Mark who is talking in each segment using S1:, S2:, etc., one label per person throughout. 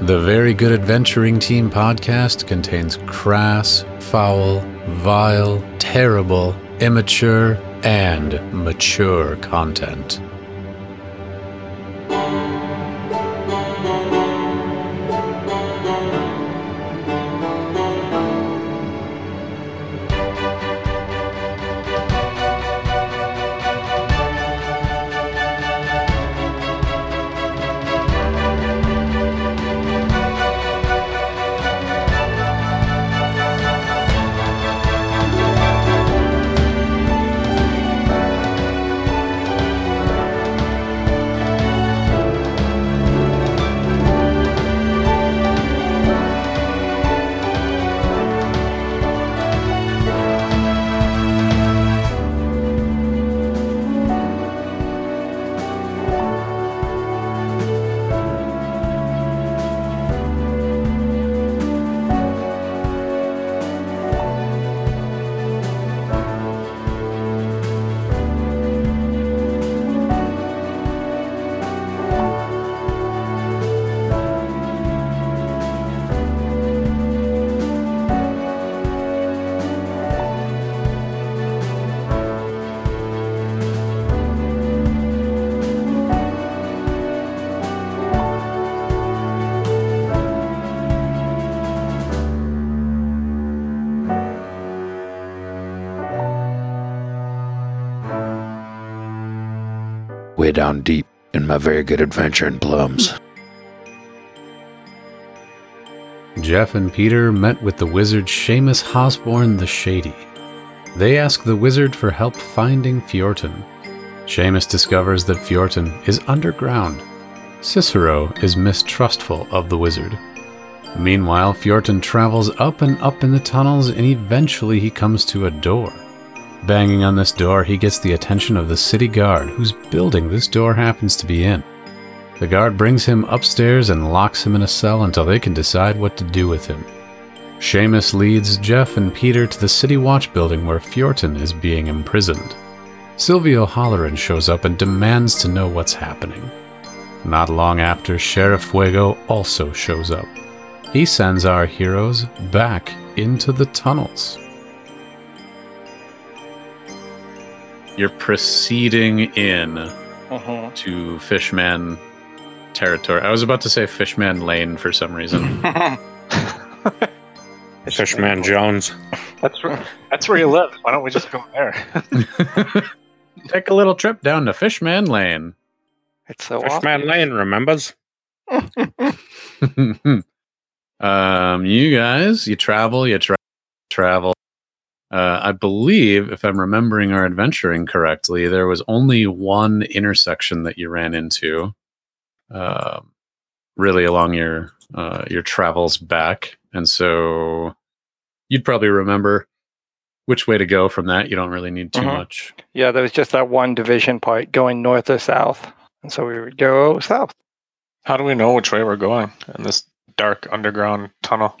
S1: The Very Good Adventuring Team podcast contains crass, foul, vile, terrible, immature, and mature content.
S2: My very good adventure in plums.
S1: Jeff and Peter met with the wizard Seamus Hosborn the Shady. They ask the wizard for help finding Fjorton. Seamus discovers that Fjorton is underground. Cicero is mistrustful of the wizard. Meanwhile, Fjorton travels up and up in the tunnels and eventually he comes to a door. Banging on this door, he gets the attention of the city guard, whose building this door happens to be in. The guard brings him upstairs and locks him in a cell until they can decide what to do with him. Seamus leads Jeff and Peter to the City Watch building where Fjorton is being imprisoned. Silvio Holleran shows up and demands to know what's happening. Not long after, Sheriff Fuego also shows up. He sends our heroes back into the tunnels. You're proceeding in
S3: Uh-huh.
S1: to Fishman territory. I was about to say Fishman Lane for some reason.
S4: Fishman Jones.
S3: That's where that's where you live. Why don't we just go there?
S1: Take a little trip down to Fishman Lane.
S3: It's so
S4: Fishman Lane remembers.
S1: um, you guys, you travel, you tra- travel. Uh, I believe, if I'm remembering our adventuring correctly, there was only one intersection that you ran into, um, really along your uh, your travels back, and so you'd probably remember which way to go from that. You don't really need too
S3: Mhm.
S1: much.
S3: Yeah, there was just that one division part going north or south. And so we would go south.
S5: How do we know which way we're going in this dark underground tunnel?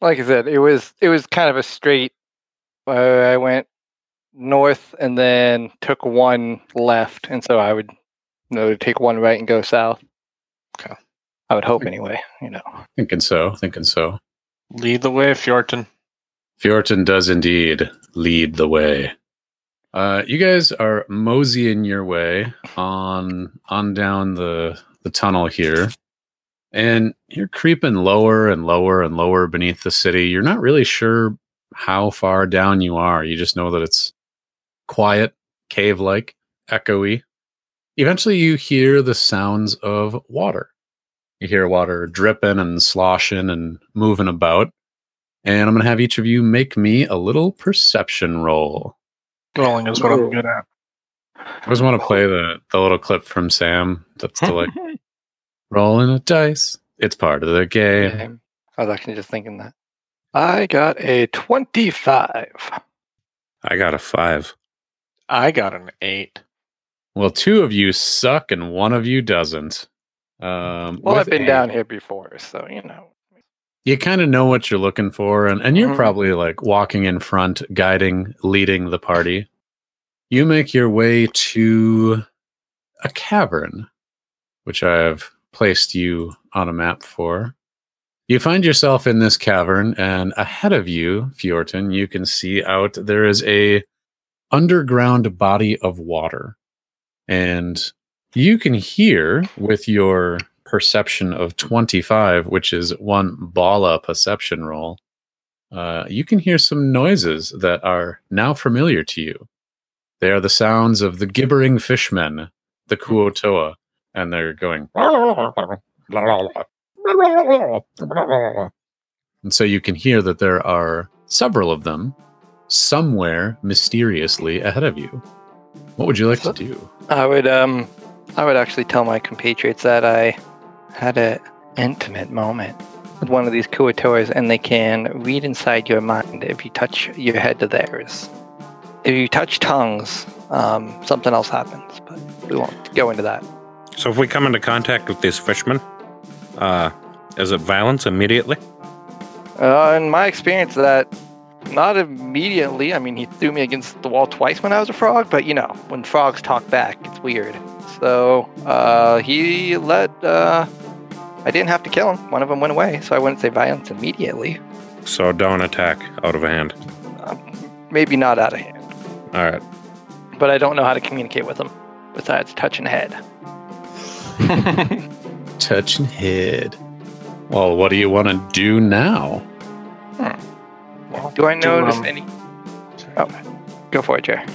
S3: Like I said, it was it was kind of a straight uh, I went north and then took one left, and so I would you know take one right and go south.
S5: Okay.
S3: I would hope anyway, you know.
S1: Thinking so. Thinking so.
S5: Lead the way, Fjorton.
S1: Fjorton does indeed lead the way. Uh, you guys are moseying your way on on down the the tunnel here, and you're creeping lower and lower and lower beneath the city. You're not really sure how far down you are. You just know that it's quiet, cave-like, echoey. Eventually, you hear the sounds of water. You hear water dripping and sloshing and moving about. And I'm going to have each of you make me a little perception roll.
S5: Rolling is what I'm good at.
S1: I just want to play the, the little clip from Sam. That's the like rolling a dice. It's part of the game.
S3: I was actually just thinking that. I got a 25.
S4: I got a five.
S5: I got an eight.
S1: Well, two of you suck and one of you doesn't. Um,
S3: Well, I've been
S1: a-
S3: down here before, so you know.
S1: You kind of know what you're looking for, and, and you're
S3: Mhm.
S1: probably like walking in front, guiding, leading the party. You make your way to a cavern, which I have placed you on a map for. You find yourself in this cavern, and ahead of you, Fjorton, you can see out there is a underground body of water. And you can hear with your perception of 25, which is one Bala perception roll, uh, you can hear some noises that are now familiar to you. They are the sounds of the gibbering fishmen, the Kuotoa, and they're going. And so you can hear that there are several of them somewhere mysteriously ahead of you. What would you like to do?
S3: I would um I would actually tell my compatriots that I had an intimate moment with one of these Kuotoas and they can read inside your mind if you touch your head to theirs. If you touch tongues, um, something else happens, but we won't go into that.
S4: So if we come into contact with these fishmen, uh, is it violence immediately?
S3: Uh, in my experience, that not immediately. I mean, he threw me against the wall twice when I was a frog, but you know, when frogs talk back, it's weird. So uh, he let. Uh, I didn't have to kill him. One of them went away, so I wouldn't say violence immediately.
S4: So don't attack out of hand.
S3: Maybe not out of hand,
S4: All right.
S3: but I don't know how to communicate with him besides touching head.
S1: Touching head. Well, what do you want to do now?
S3: Do I
S5: Do,
S3: notice
S5: um,
S3: any? Oh, go for it, Jerry.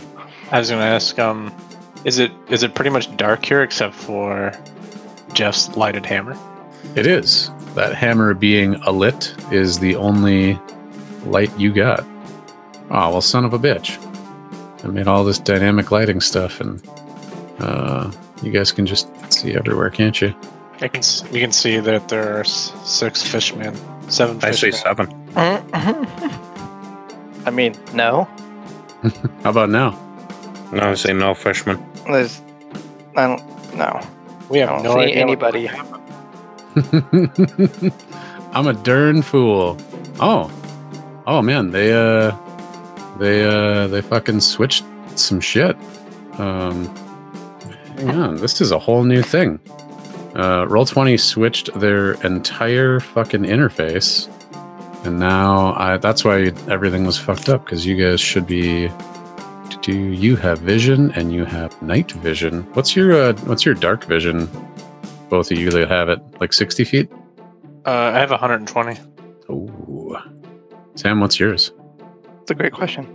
S5: I was gonna ask, um, is it is it pretty much dark here except for Jeff's lighted hammer?
S1: It is. That hammer being alit is the only light you got. Oh, well, son of a bitch. I made all this dynamic lighting stuff, and uh, you guys can just see everywhere, can't you?
S5: I can s- we can see that there are six fishmen, seven.
S4: I say
S5: fishmen.
S4: seven.
S3: I mean, no.
S1: How about now?
S4: No, I say no fishmen.
S3: There's. I don't. No.
S5: We
S3: I
S5: have
S3: don't
S5: no
S3: see
S5: idea
S3: anybody.
S1: I'm a darn fool. Oh, oh man, they uh, they uh, they fucking switched some shit. Um, hang on, this is a whole new thing. Uh, Roll Twenty switched their entire fucking interface, and now I, that's why everything was fucked up because you guys should be. Do you have vision and you have night vision? What's your uh, what's your dark vision? Both of you that have it, like sixty feet.
S5: Uh, I have 120.
S1: Ooh. Sam, what's yours?
S3: It's a great question.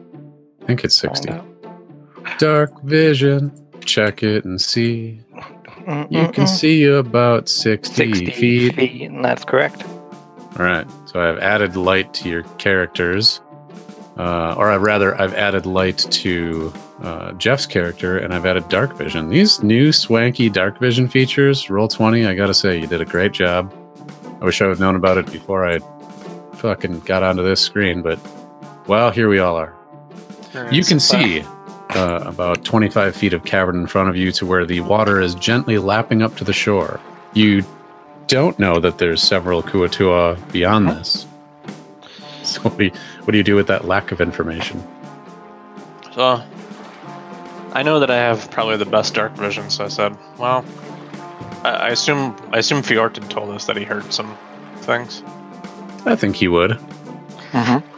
S1: I think it's 60. Dark vision. Check it and see. You can
S3: Mm-mm-mm.
S1: see about 60,
S3: 60
S1: feet.
S3: feet, that's correct.
S1: All right. So I've added light to your characters. Uh, or I've rather, I've added light to uh, Jeff's character and I've added dark vision. These new swanky dark vision features, roll 20, I gotta say, you did a great job. I wish I would have known about it before I fucking got onto this screen, but well, here we all are. You can see uh, about 25 feet of cavern in front of you to where the water is gently lapping up to the shore. You don't know that there's several Kuotoa beyond this. So what do, you, what do you do with that lack of information?
S5: So, I know that I have probably the best dark vision, so I said, well, I, I assume I assume Fjorton told us that he heard some things.
S1: I think he would.
S3: Mm-hmm.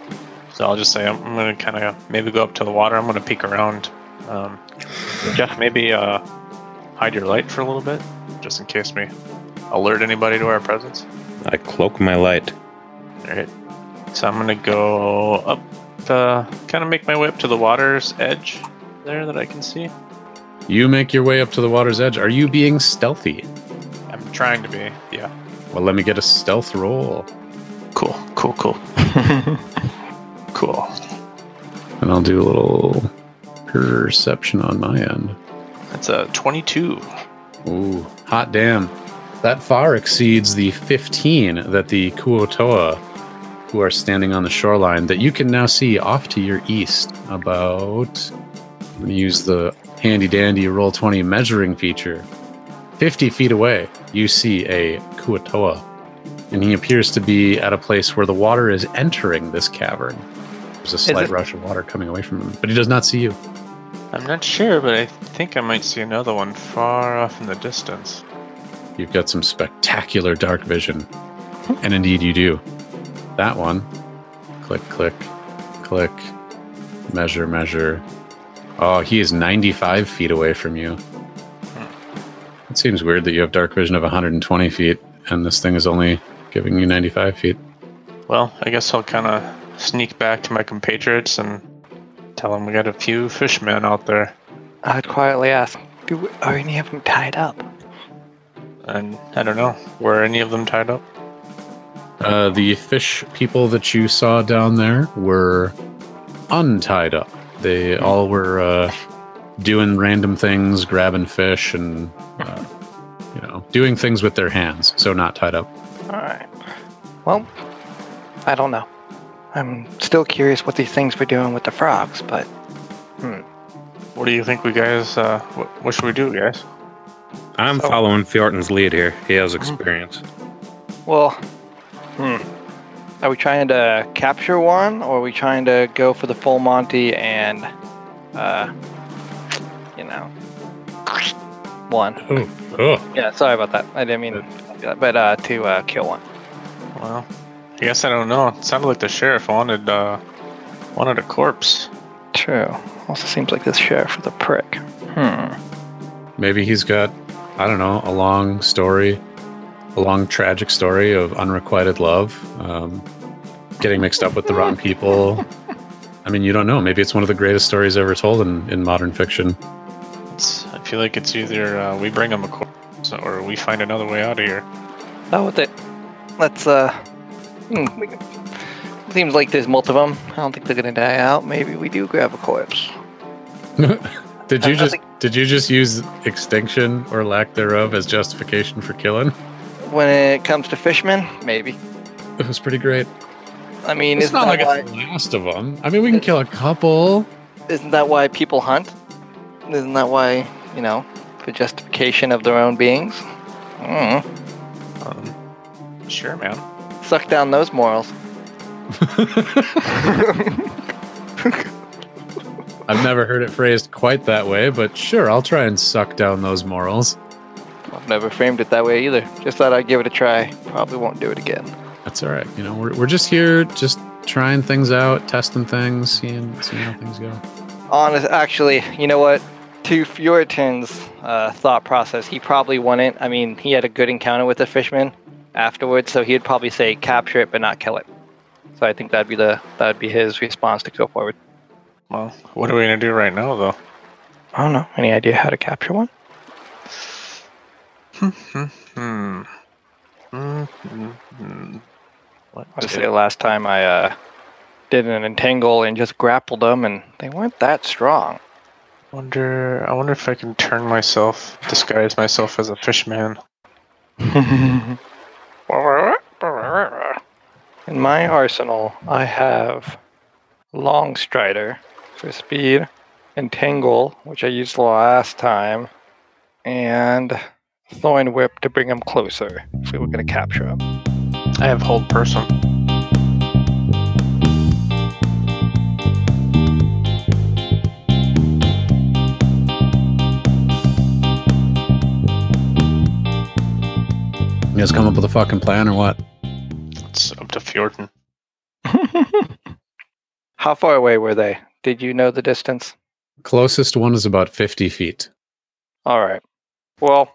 S5: So I'll just say I'm, I'm gonna kind of maybe go up to the water. I'm gonna peek around. Um, Jeff, maybe uh, hide your light for a little bit, just in case we alert anybody to our presence.
S4: I cloak my light.
S5: All right. So I'm gonna go up, uh, kind of make my way up to the water's edge there that I can see.
S1: You make your way up to the water's edge. Are you being stealthy?
S5: I'm trying to be. Yeah.
S1: Well, let me get a stealth roll.
S5: Cool. Cool. Cool. cool.
S1: And I'll do a little perception on my end.
S5: That's a 22.
S1: Ooh, hot damn. That far exceeds the 15 that the Kuotoa, who are standing on the shoreline, that you can now see off to your east. About, I'm going to use the handy dandy roll 20 measuring feature. 50 feet away, you see a Kuotoa, and he appears to be at a place where the water is entering this cavern. There's a slight
S3: it-
S1: rush of water coming away from him, but he does not see you.
S5: I'm not sure, but I think I might see another one far off in the distance.
S1: you've got some spectacular dark vision. And indeed you do. That one. Click, click, click. Measure, measure. Oh, he is 95 feet away from you. It seems weird that you have dark vision of 120 feet and this thing is only giving you 95 feet.
S5: Well, I guess I'll kind of sneak back to my compatriots and tell them we got a few fishmen out there.
S3: I'd quietly ask, Do are any of them tied up?
S5: And I don't know, were any of them tied up?
S1: Uh, the fish people that you saw down there were untied up. They all were uh, doing random things, grabbing fish, and uh, you know, doing things with their hands. So not tied up.
S3: All right. Well, I don't know. I'm still curious what these things were doing with the frogs, but hmm.
S5: What do you think we guys, uh, what, what should we do, guys?
S4: I'm
S3: So-
S4: following Fjorton's lead here. He has experience.
S3: well, hmm. Are we trying to capture one, or are we trying to go for the full Monty and, uh, you know, one?
S1: Oh, oh.
S3: Yeah, sorry about that. I didn't mean, to but uh, to uh, kill one.
S5: Well, I guess I don't know. It sounded like the sheriff wanted, uh, wanted a corpse.
S3: True. Also seems like this sheriff is a prick. Hmm.
S1: Maybe he's got, I don't know, a long story, a long tragic story of unrequited love, um, getting mixed up with the wrong people. I mean, you don't know. Maybe it's one of the greatest stories ever told in, in modern fiction.
S5: It's, I feel like it's either uh, we bring him a corpse or we find another way out of here.
S3: Oh, with it. Let's, uh. Hmm, we Seems like there's multiple of them. I don't think they're gonna die out. Maybe we do grab a corpse.
S1: did you just
S3: think-
S1: did you just use extinction or lack thereof as justification for killing?
S3: When it comes to fishmen, maybe.
S1: It was pretty great.
S3: I mean,
S1: It's
S3: isn't
S1: like
S3: why,
S1: it's the last of them. I mean, we can kill a couple.
S3: isn't that why people hunt? Isn't that why, you know, for justification of their own beings? Mm.
S5: Um, sure, man.
S3: Suck down those morals.
S1: I've never heard it phrased quite that way, but sure, I'll try and suck down those morals.
S3: I've never framed it that way either. Just thought I'd give it a try. Probably won't do it again.
S1: That's all right. You know, we're, we're just here, just trying things out, testing things, seeing seeing how things go.
S3: Honest, actually, you know what? To Fjorton's uh, thought process, he probably wouldn't. I mean, he had a good encounter with the fishman afterwards, so he'd probably say capture it but not kill it. So I think that'd be the that'd be his response to go forward.
S5: Well, what are we gonna do right now, though?
S3: I don't know. Any idea how to capture one?
S5: Hmm. Hmm. Hmm. hmm. What?
S3: I'll say the last time I uh, did an entangle and just grappled them, and they weren't that strong.
S5: Wonder. I wonder if I can turn myself, disguise myself as a fishman.
S3: In my arsenal, I have Long Strider for speed, Entangle, which I used last time, and Thorn Whip to bring him closer if we were going to capture him.
S5: I have hold person.
S1: You guys come up with a fucking plan or what?
S5: It's up to Fjorton.
S3: How far away were they? Did you know the distance?
S1: Closest one is about 50 feet.
S3: All right. Well,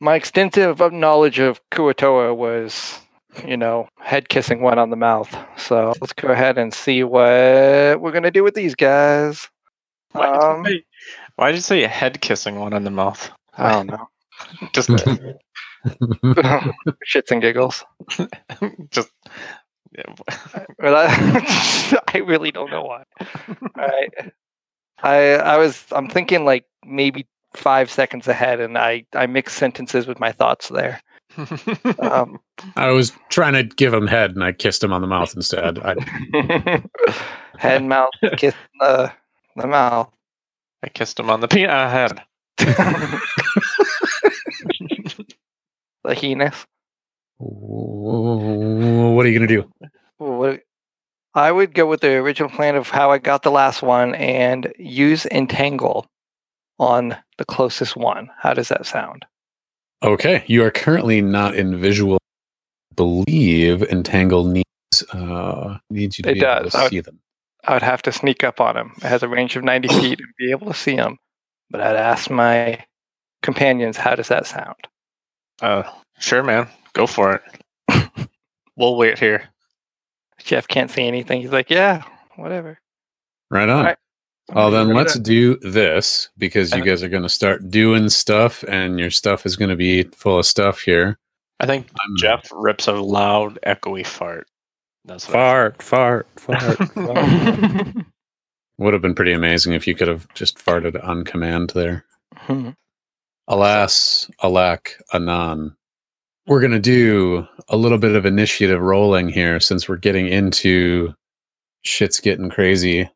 S3: my extensive knowledge of Kuotoa was, you know, head kissing one on the mouth. So let's go ahead and see what we're gonna do with these guys.
S5: Why
S3: Um,
S5: did you say, why did you say a head kissing one on the mouth?
S3: I don't know.
S5: Just,
S3: Shits and giggles.
S5: just. Yeah,
S3: I, I really don't know why. Right. I I was I'm thinking like maybe five seconds ahead, and I I mix sentences with my thoughts there. Um,
S1: I was trying to give him head and I kissed him on the mouth instead. I,
S3: head, mouth, kiss the the mouth.
S5: I kissed him on the pe- uh, head.
S3: The heinous.
S1: what are you going to do?
S3: What, I would go with the original plan of how I got the last one and use entangle on the closest one. How does that sound?
S1: Okay, you are currently not in visual. Believe entangle needs uh needs you to
S3: It
S1: be able
S3: does.
S1: to
S3: I would-
S1: see them.
S3: I would have to sneak up on him. It has a range of 90 feet and be able to see him. But I'd ask my companions, how does that sound?
S5: Uh, sure, man. Go for it. we'll wait here.
S3: Jeff can't see anything. He's like, yeah, whatever.
S1: Right on.
S3: Alright.
S1: Well, then let's do this because you guys are going to start doing stuff, and your stuff is going to be full of stuff here.
S5: I think
S1: I'm-
S5: Jeff rips a loud, echoey fart. That's what
S4: Fart, fart, fart. fart.
S1: Would have been pretty amazing if you could have just farted on command there.
S3: Hmm.
S1: Alas, alack, anon. We're going to do a little bit of initiative rolling here since we're getting into shit's getting crazy.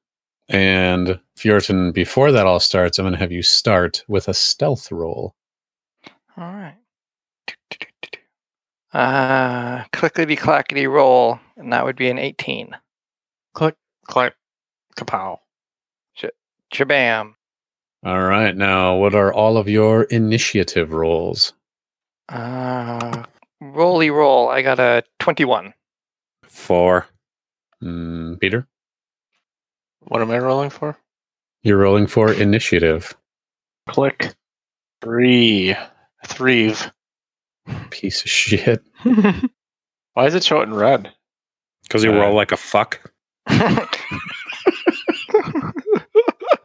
S1: And Fjorton, before that all starts, I'm going to have you start with a stealth roll.
S3: All right. Uh, clickety clackety roll, and that would be an 18.
S5: Click, clack, kapow.
S3: Shabam.
S1: All right. Now, what are all of your initiative rolls?
S3: Uh, rolly roll. I got a 21.
S4: Four.
S1: Mm, Peter,
S5: What am I rolling for?
S1: you're rolling for initiative.
S5: Click. Three. Three.
S1: Piece of shit.
S5: Why is it showing red?
S4: Because you
S1: Uh,
S4: roll like a fuck.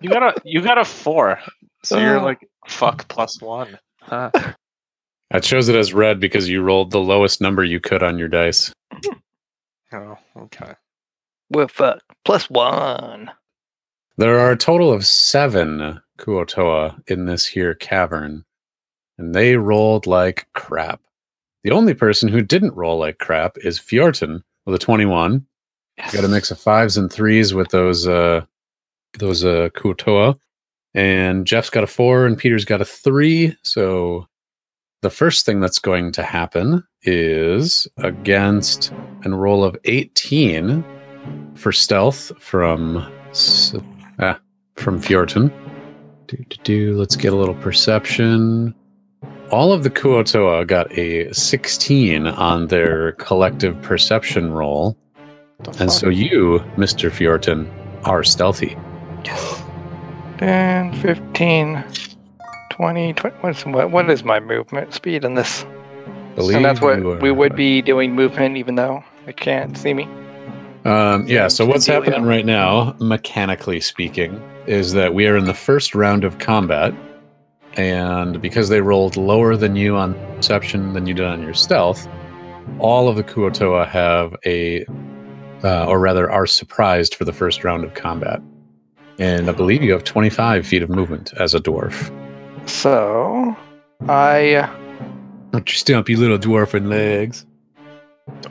S5: You got a you got a four. So you're
S3: Oh.
S5: like fuck plus one. Huh.
S1: That shows it as red because you rolled the lowest number you could on your dice.
S5: Oh, okay.
S3: We're fuck. Plus one.
S1: There are a total of seven Kuotoa in this here cavern, and they rolled like crap. The only person who didn't roll like crap is Fjorton with a 21. Got a mix of fives and threes with those uh those uh Kuotoa. And Jeff's got a four and Peter's got a three. So the first thing that's going to happen is against a roll of 18 for stealth from ah, from Fjorton. Do, do, do. Let's get a little perception. All of the Kuotoa got a 16 on their collective perception roll. And so you, Mr. Fjorton, are stealthy.
S3: 10, 15, 20, 20 what's, what, what is my movement speed in this?
S1: Believe
S3: and that's what
S1: are-
S3: we would be doing movement even though it can't see me.
S1: Um, yeah, so what's happening right now, mechanically speaking, is that we are in the first round of combat. And because they rolled lower than you on perception than you did on your stealth, all of the Kuotoa have a, uh, or rather, are surprised for the first round of combat. And I believe you have 25 feet of movement as a dwarf.
S3: So I
S1: Don't your stumpy little dwarfen legs.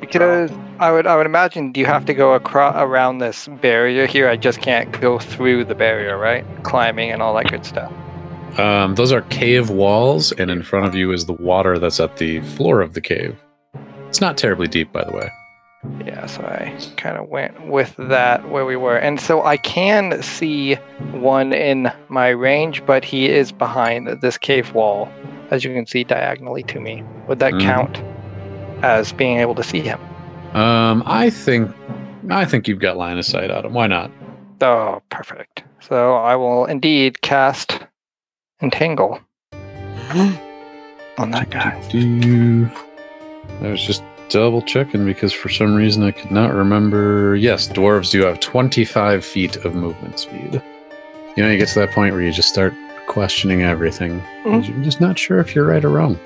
S3: because I would I would imagine you have to go across around this barrier here? I just can't go through the barrier, right? Climbing and all that good stuff.
S1: Um, those are cave walls, and in front of you is the water that's at the floor of the cave. It's not terribly deep, by the way.
S3: Yeah, so I kind of went with that where we were. And so I can see one in my range, but he is behind this cave wall, as you can see diagonally to me. Would that
S1: Mhm.
S3: count as being able to see him?
S1: Um, I think, I think you've got line of sight on him. Why not?
S3: Oh, perfect. So I will indeed cast Entangle on that guy.
S1: Do- I was just double checking because for some reason I could not remember. Yes, dwarves do have 25 feet of movement speed. You know, you get to that point where you just start questioning everything. Hmm. 'cause You're just not sure if you're right or wrong.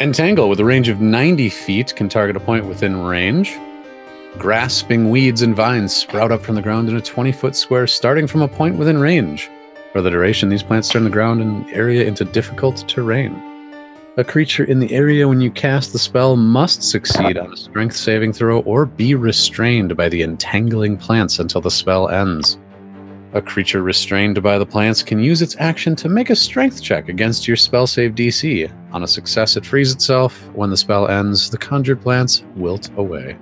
S1: Entangle, with a range of 90 feet, can target a point within range. Grasping weeds and vines sprout up from the ground in a 20 foot square, starting from a point within range. For the duration, these plants turn the ground and area into difficult terrain. A creature in the area when you cast the spell must succeed on a strength saving throw or be restrained by the entangling plants until the spell ends. A creature restrained by the plants can use its action to make a strength check against your spell save DC. On a success, it frees itself. When the spell ends, the conjured plants wilt away.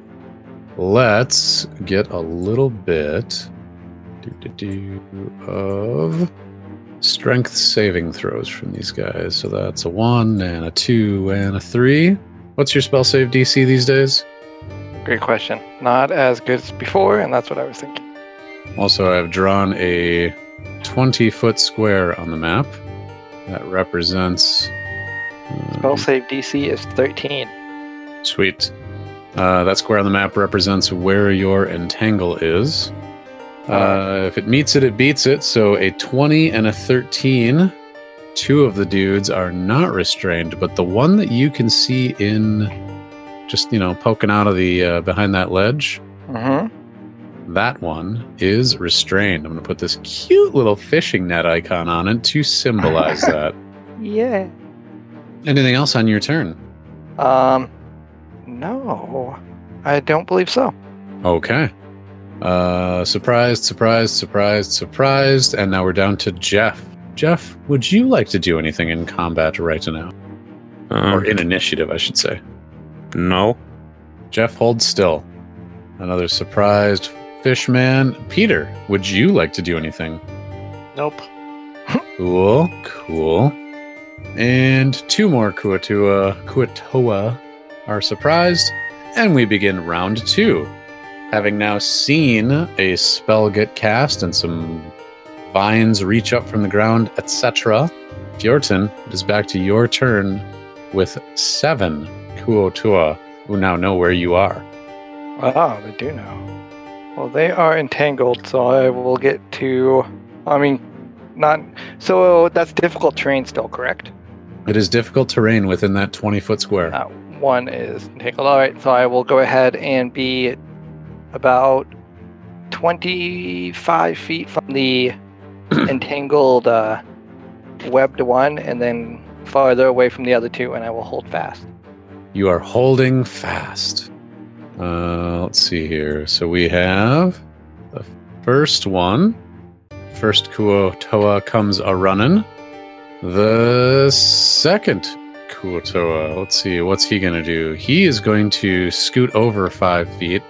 S1: Let's get a little bit of strength saving throws from these guys. So that's a one and a two and a three. What's your spell save DC these days?
S3: Great question. Not as good as before, and that's what I was thinking.
S1: Also, I've drawn a 20 foot square on the map that represents. uh,
S3: Spell save DC is 13.
S1: Sweet. Uh, that square on the map represents where your entangle is. Uh, if it meets it, it beats it. So a 20 and a 13. Two of the dudes are not restrained, but the one that you can see in just, you know, poking out of the uh, behind that ledge,
S3: Mm-hmm.
S1: that one is restrained. I'm going to put this cute little fishing net icon on it to symbolize that.
S3: Yeah.
S1: Anything else on your turn?
S3: Um, no, I don't believe so.
S1: Okay. Uh, surprised, surprised, surprised, surprised, and now we're down to Jeff. Jeff, would you like to do anything in combat right now,
S4: Um,
S1: or in initiative, I should say?
S4: no.
S1: Jeff, hold still. Another surprised fishman. Peter, would you like to do anything?
S5: Nope.
S1: Cool, cool. And two more Kuotoa, Kuotoa are surprised, and we begin round two. Having now seen a spell get cast and some vines reach up from the ground, etc., Fjorton, it is back to your turn with seven Kuotoa, who now know where you are.
S3: Oh, they do know. Well, they are entangled, so I will get to. I mean, not. So that's difficult terrain still, correct?
S1: It is difficult terrain within that 20 foot square.
S3: Uh, one is entangled. All right, so I will go ahead and be about 25 feet from the entangled uh, webbed one, and then farther away from the other two, and I will hold fast.
S1: You are holding fast. Uh, let's see here. So we have the first one. First Kuotoa comes a running. The second Kuotoa. Let's see. What's he going to do? He is going to scoot over five feet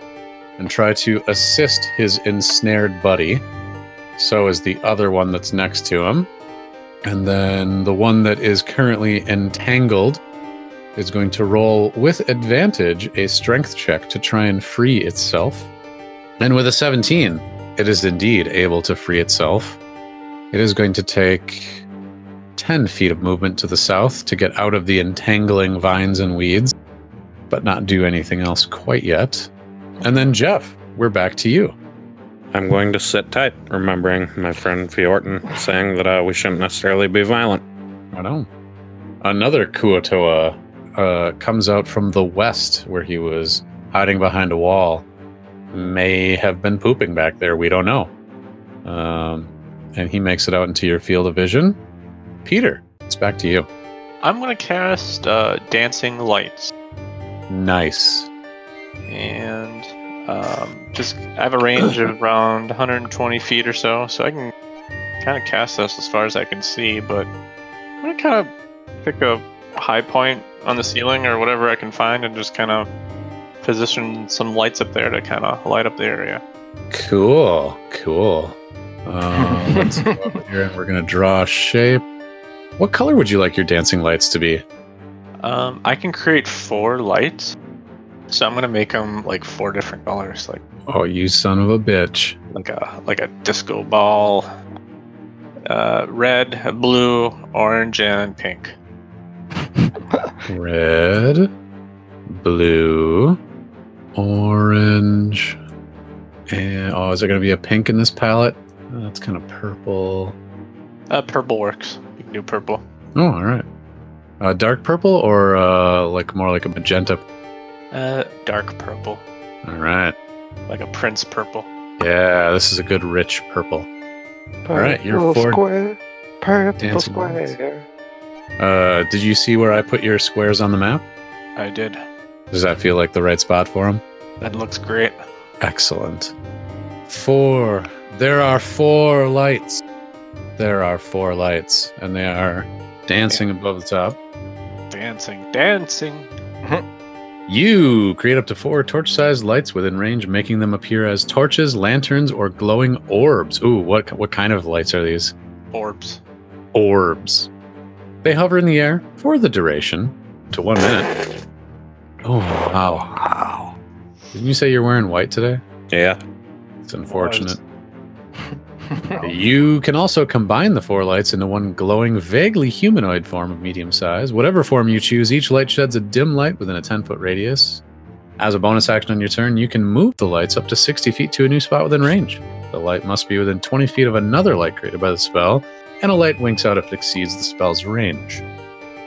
S1: and try to assist his ensnared buddy. So is the other one that's next to him. And then the one that is currently entangled is going to roll with advantage a strength check to try and free itself. And with a 17, it is indeed able to free itself. It is going to take 10 feet of movement to the south to get out of the entangling vines and weeds, but not do anything else quite yet. And then, Jeff, we're back to you.
S4: I'm going to sit tight, remembering my friend Fjorton saying that uh, we shouldn't necessarily be violent.
S1: Right on. Another Kuotoa uh, comes out from the west where he was hiding behind a wall. May have been pooping back there. We don't know. Um, and he makes it out into your field of vision. Peter, it's back to you.
S5: I'm gonna cast uh, Dancing Lights,
S1: Nice.
S5: and um, just I have a range of around 120 feet or so, so I can kind of cast this as far as I can see. But I'm gonna kind of pick a high point on the ceiling or whatever I can find, and just kind of position some lights up there to kind of light up the area.
S1: Cool. Cool. Uh, let's go over here and we're going to draw a shape. What color would you like your dancing lights to be?
S5: Um, I can create four lights, so I'm gonna make them like four different colors, like
S1: Oh, you son of a bitch.
S5: like a like a disco ball, uh, red, blue, orange, and pink.
S1: Red, blue, orange, and oh, is there going to be a pink in this palette? Oh, that's kind of purple.
S5: Uh, purple works. You can do purple.
S1: Oh, all right. Uh, dark purple or uh, like more like a magenta?
S5: Uh, dark purple,
S1: All right.
S5: like a prince purple.
S1: Yeah, this is a good rich purple. All right, you're
S3: Purple
S1: four
S3: square. Purple
S1: dancing lights. Uh, did you see where I put your squares on the map?
S5: I did.
S1: Does that feel like the right spot for them?
S5: That looks great.
S1: Excellent. Four. There are four lights. There are four lights, and they are dancing above the top.
S5: Dancing, dancing.
S1: You create up to four torch sized lights within range, making them appear as torches, lanterns, or glowing orbs. Ooh, what what kind of lights are these?
S5: Orbs.
S1: orbs. They hover in the air for the duration to one minute. Oh, wow.
S3: Wow.
S1: Didn't you say you're wearing white today?
S4: Yeah.
S1: It's unfortunate. You can also combine the four lights into one glowing, vaguely humanoid form of medium size. Whatever form you choose, each light sheds a dim light within a 10 foot radius. As a bonus action on your turn, you can move the lights up to 60 feet to a new spot within range. The light must be within 20 feet of another light created by the spell, and a light winks out if it exceeds the spell's range.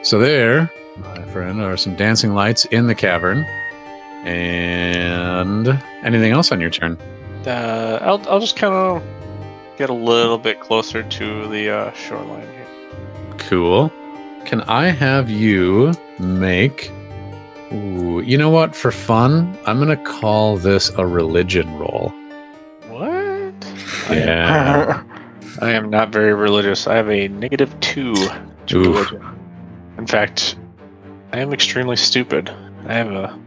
S1: So, there, my friend, are some dancing lights in the cavern. And anything else on your turn?
S5: Uh, I'll, I'll just kind of get a little bit closer to the uh, shoreline here.
S1: Cool. Can I have you make. Ooh, you know what? For fun, I'm going to call this a religion roll.
S5: What?
S1: Yeah.
S5: I am not very religious. I have a negative two to
S1: Oof.
S5: religion. In fact, I am extremely stupid. I have a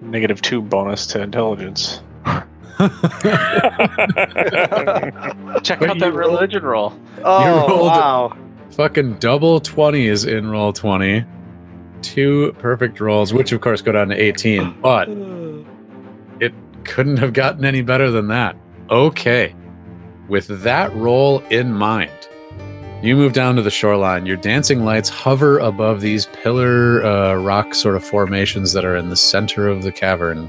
S5: negative two bonus to intelligence. Check
S1: But
S5: out that religion roll.
S3: oh,
S1: rolled
S3: wow.
S1: Fucking double 20 is in roll 20. Two perfect rolls, which of course go down to 18, but it couldn't have gotten any better than that. Okay. With that roll in mind, you move down to the shoreline. Your dancing lights hover above these pillar uh, rock sort of formations that are in the center of the cavern.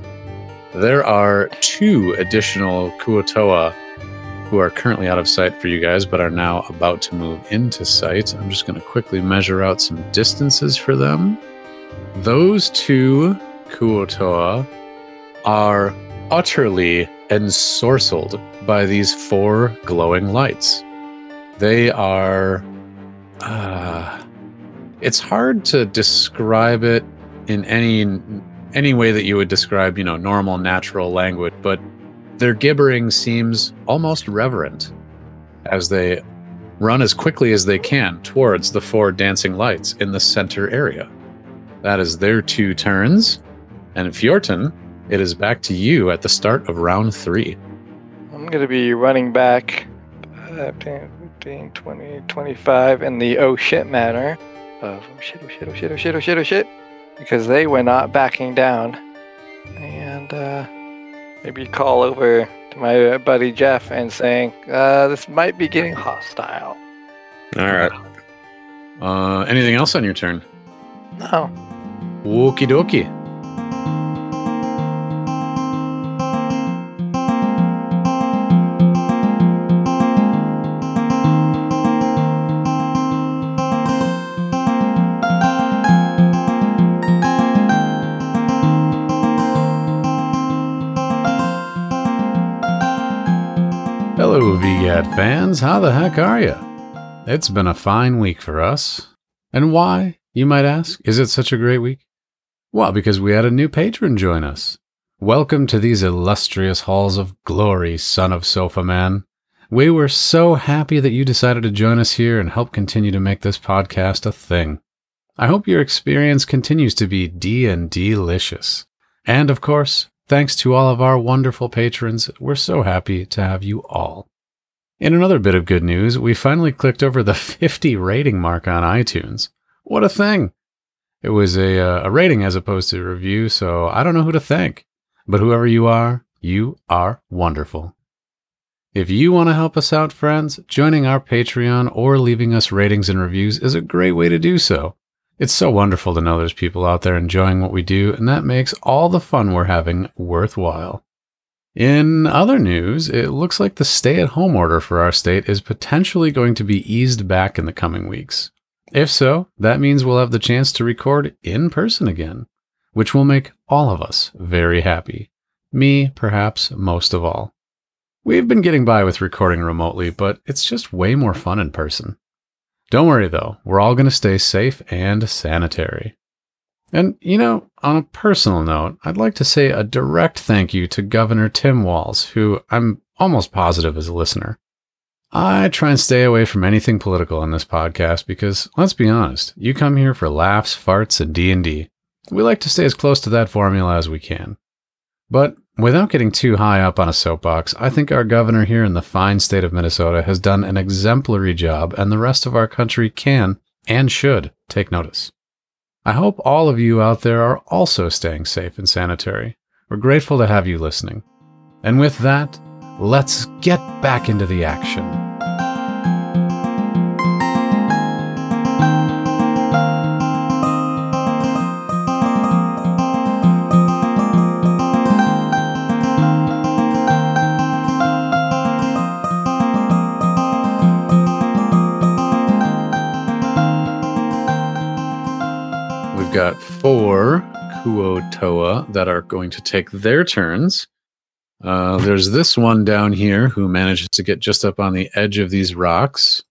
S1: There are two additional Kuotoa who are currently out of sight for you guys, but are now about to move into sight. I'm just going to quickly measure out some distances for them. Those two Kuotoa are utterly ensorcelled by these four glowing lights. They are. Uh, it's hard to describe it in any any way that you would describe, you know, normal natural language, but their gibbering seems almost reverent as they run as quickly as they can towards the four dancing lights in the center area. That is their two turns. And Fjorton, it is back to you at the start of round three.
S3: I'm going to be running back uh, 10, 15, 20, 25 in the oh shit manner of oh shit, oh shit, oh shit, oh shit, oh shit, oh shit, because they were not backing down. And uh, maybe call over to my buddy Jeff and saying, uh, this might be getting hostile.
S4: All right.
S1: Uh, anything else on your turn?
S3: No.
S1: Okie dokie. Hello, fans. How the heck are you? It's been a fine week for us. And why, you might ask, is it such a great week? Well, because we had a new patron join us. Welcome to these illustrious halls of glory, son of Sofa Man. We were so happy that you decided to join us here and help continue to make this podcast a thing. I hope your experience continues to be D and delicious. And of course, thanks to all of our wonderful patrons, we're so happy to have you all. In another bit of good news, we finally clicked over the 50 rating mark on iTunes. What a thing! It was a, uh, a rating as opposed to a review, so I don't know who to thank. But whoever you are, you are wonderful. If you want to help us out, friends, joining our Patreon or leaving us ratings and reviews is a great way to do so. It's so wonderful to know there's people out there enjoying what we do, and that makes all the fun we're having worthwhile. In other news, it looks like the stay at home order for our state is potentially going to be eased back in the coming weeks. If so, that means we'll have the chance to record in person again, which will make all of us very happy. Me, perhaps, most of all. We've been getting by with recording remotely, but it's just way more fun in person. Don't worry though, we're all going to stay safe and sanitary. And, you know, on a personal note, I'd like to say a direct thank you to Governor Tim Walz, who I'm almost positive is a listener. I try and stay away from anything political on this podcast because, let's be honest, you come here for laughs, farts, and D&D. We like to stay as close to that formula as we can. But without getting too high up on a soapbox, I think our governor here in the fine state of Minnesota has done an exemplary job, and the rest of our country can and should take notice. I hope all of you out there are also staying safe and sanitary. We're grateful to have you listening. And with that, let's get back into the action. Kuotoa that are going to take their turns. Uh, there's this one down here who manages to get just up on the edge of these rocks.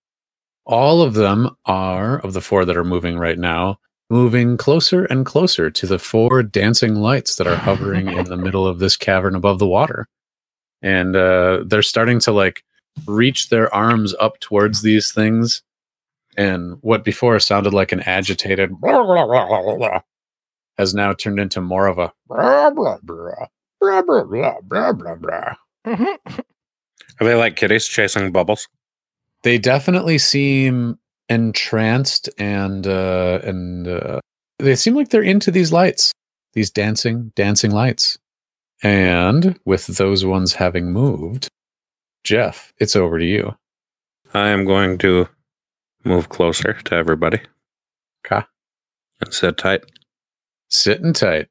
S1: All of them are, of the four that are moving right now, moving closer and closer to the four dancing lights that are hovering in the middle of this cavern above the water. And uh, they're starting to like reach their arms up towards these things. And what before sounded like an agitated has now turned into more of a blah, blah, blah, blah, blah, blah, blah, blah, blah.
S4: Are they like kitties chasing bubbles?
S1: They definitely seem entranced and uh, and uh, they seem like they're into these lights, these dancing, dancing lights. And with those ones having moved, Jeff, it's over to you.
S4: I am going to move closer to everybody.
S1: 'Kay.
S4: And sit tight.
S1: Sitting tight.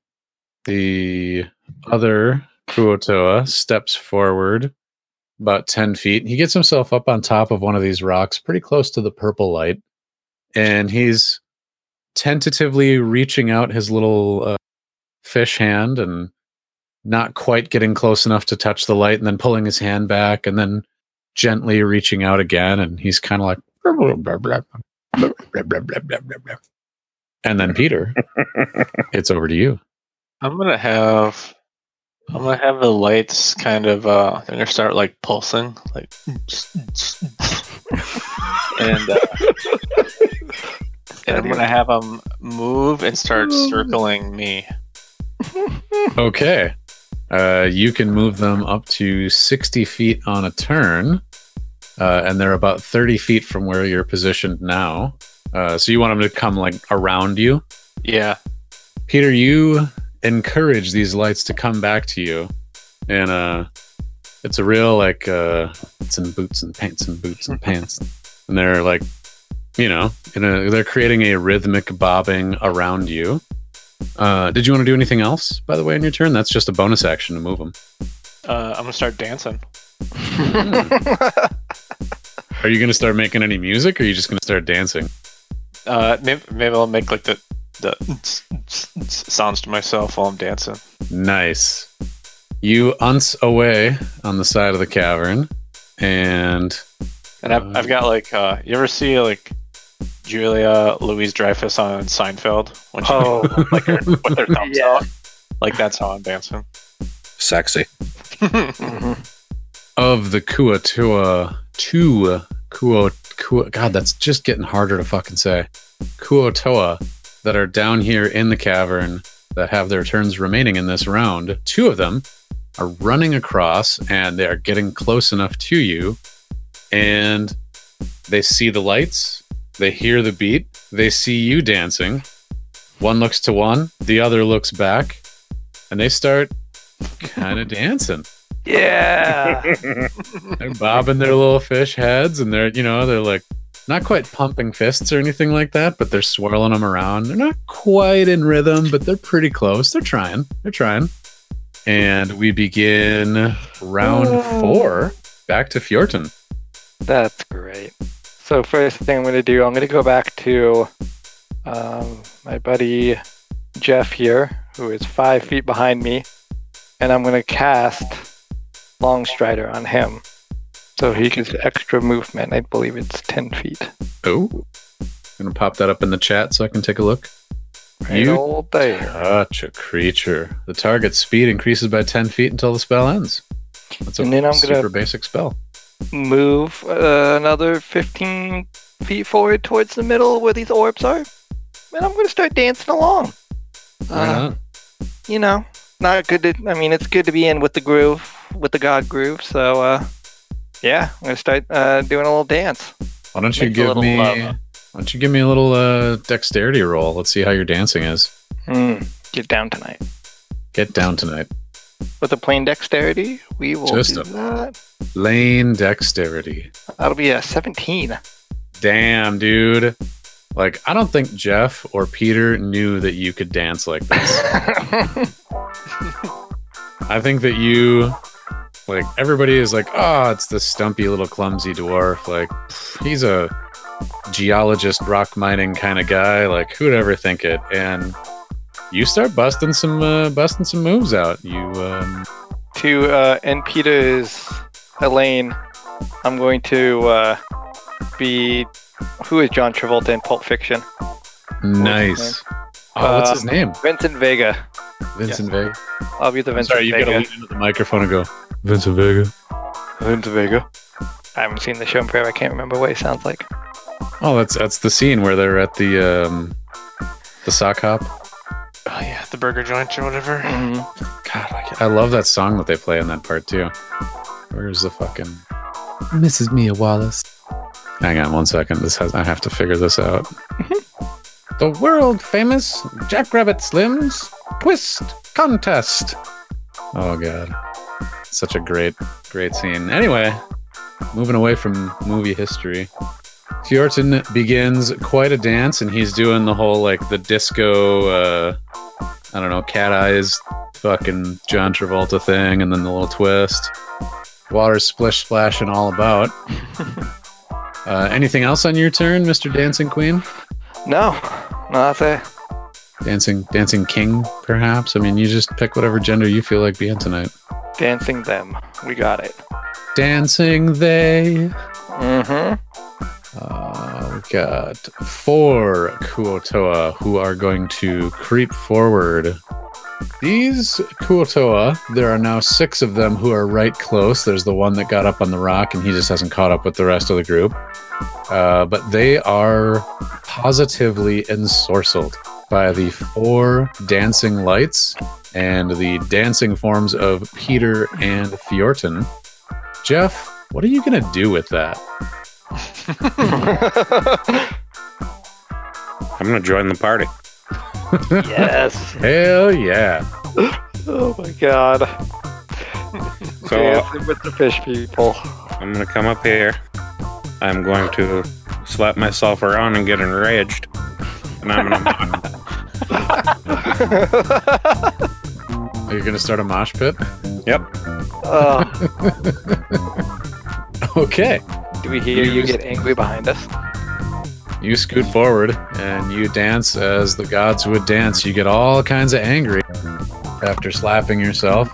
S1: The other Kuotoa steps forward about 10 feet. He gets himself up on top of one of these rocks, pretty close to the purple light. And he's tentatively reaching out his little uh, fish hand and not quite getting close enough to touch the light, and then pulling his hand back, and then gently reaching out again. And he's kind of like, and then Peter, it's over to you.
S5: I'm gonna have I'm gonna have the lights kind of uh they're gonna start like pulsing like and uh, and I'm gonna have them move and start circling me.
S1: Okay. Uh, you can move them up to 60 feet on a turn, uh, and they're about 30 feet from where you're positioned now. Uh, so you want them to come like around you.
S5: Yeah.
S1: Peter, you encourage these lights to come back to you, and uh, it's a real like uh, it's in boots and pants and boots and pants, and they're like, you know, in a, they're creating a rhythmic bobbing around you. Uh, did you want to do anything else, by the way, in your turn? That's just a bonus action to move them.
S5: Uh, I'm gonna start dancing.
S1: Are you going to start making any music, or are you just going to start dancing?
S5: Uh, maybe, maybe I'll make like the the sounds to myself while I'm dancing.
S1: Nice. You unce away on the side of the cavern, and
S5: And I've, I've got like uh, you ever see like Julia Louise Dreyfus on Seinfeld when she
S3: Oh.
S5: like her, with her thumbs
S3: Yeah.
S5: out? Like that's how I'm dancing.
S4: Sexy.
S3: Mhm.
S1: of the Kuotoa, two Kuo, God, that's just getting harder to fucking say. Kuotoa that are down here in the cavern that have their turns remaining in this round. Two of them are running across and they are getting close enough to you, and they see the lights, they hear the beat, they see you dancing. One looks to one, the other looks back, and they start kind of dancing
S3: yeah.
S1: they're bobbing their little fish heads and they're you know they're like not quite pumping fists or anything like that but they're swirling them around. They're not quite in rhythm but they're pretty close. They're trying. They're trying. And we begin round four. Back to fjorton.
S3: That's great. So first thing I'm going to do, I'm going to go back to um, my buddy Jeff here, who is five feet behind me, and I'm going to cast Longstrider on him. So he gets extra movement. I believe it's 10 feet.
S1: oh gonna pop that up in the chat so i can take a look
S3: Right
S1: You-
S3: old there.
S1: such a creature the target's speed increases by 10 feet until the spell ends that's a
S3: And then I'm
S1: super
S3: gonna-
S1: basic spell
S3: Move uh, another 15 feet forward towards the middle where these orbs are. And I'm going to start dancing along. Uh,
S1: not?
S3: you know, not good to. I mean, it's good to be in with the groove, with the God groove. So, uh, yeah, I'm gonna start uh, doing a little dance.
S1: Why don't you
S3: Make
S1: give me?
S3: love.
S1: Why don't you give me a little uh, dexterity roll? Let's see how your dancing is.
S3: Mm, get down tonight
S1: Get down tonight.
S3: with a plain dexterity. We will
S1: Just
S3: do
S1: a-
S3: that.
S1: Lane dexterity.
S3: That'll be a 17.
S1: Damn, dude. Like, I don't think Jeff or Peter knew that you could dance like this. I think that you, like, everybody is like, oh, it's the stumpy little clumsy dwarf. Like, he's a geologist, rock mining kind of guy. Like, who'd ever think it? And you start busting some, uh, busting some moves out. You, um,
S3: to uh, end Peter's Elaine, I'm going to uh, be. Who is John Travolta in Pulp Fiction?
S1: nice. Oh, what's his
S3: Uh,
S1: name?
S3: Vincent Vega.
S1: Vincent Vega.
S3: I'll be the
S1: I'm
S3: Vincent
S1: sorry, you
S3: Vega.
S1: gotta lean into the microphone and go, Vincent Vega.
S3: Vincent Vega. I haven't seen the show in forever. I can't remember what he sounds like.
S1: Oh, that's that's the scene where they're at the um the sock hop.
S5: Oh yeah, the burger joint or whatever.
S3: Mhm.
S1: God, I, I love that song that they play in that part too. Where's the fucking Mrs. Mia Wallace? Hang on one second. This has I have to figure this out. the world famous Jack Rabbit Slim's twist contest. Oh god. Such a great great scene. Anyway, moving away from movie history. Fjorton begins quite a dance and he's doing the whole like the disco uh I don't know, cat eyes fucking John Travolta thing and then the little twist. Water splish splashing all about. uh, anything else on your turn, Mr. Dancing Queen?
S3: No, no, that's it.
S1: Dancing Dancing King, perhaps? I mean you just pick whatever gender you feel like being tonight.
S3: Dancing them. We got it.
S1: Dancing they.
S3: Mm-hmm.
S1: Uh, we've got four Kuotoa who are going to creep forward. These Kuotoa, there are now six of them who are right close. There's the one that got up on the rock and he just hasn't caught up with the rest of the group. Uh, but they are positively ensorcelled by the four dancing lights and the dancing forms of Peter and Fjorton. Jeff, what are you going to do with that?
S4: I'm gonna join the party.
S3: yes.
S1: Hell yeah.
S3: Oh my god.
S4: So
S3: Dancing with the fish people.
S4: I'm gonna come up here. I'm going to slap myself around and get enraged. And I'm gonna
S1: Are you going to start a mosh pit?
S4: Yep.
S3: Oh,
S1: Okay.
S3: do we hear you get angry behind us?
S1: You scoot forward and you dance as the gods would dance. You get all kinds of angry after slapping yourself.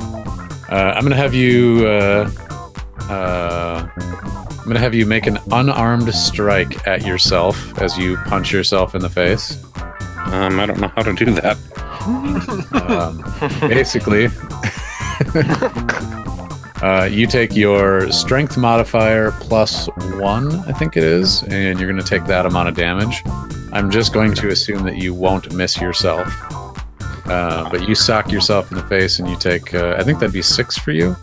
S1: Uh, I'm going to have you. Uh, uh, I'm going to have you make an unarmed strike at yourself as you punch yourself in the face.
S4: Um, I don't know how to do that.
S1: Um, basically, uh, you take your strength modifier plus one, I think it is, and you're going to take that amount of damage. I'm just going to assume that you won't miss yourself. Uh, but you sock yourself in the face and you take, uh, I think that'd be six for you.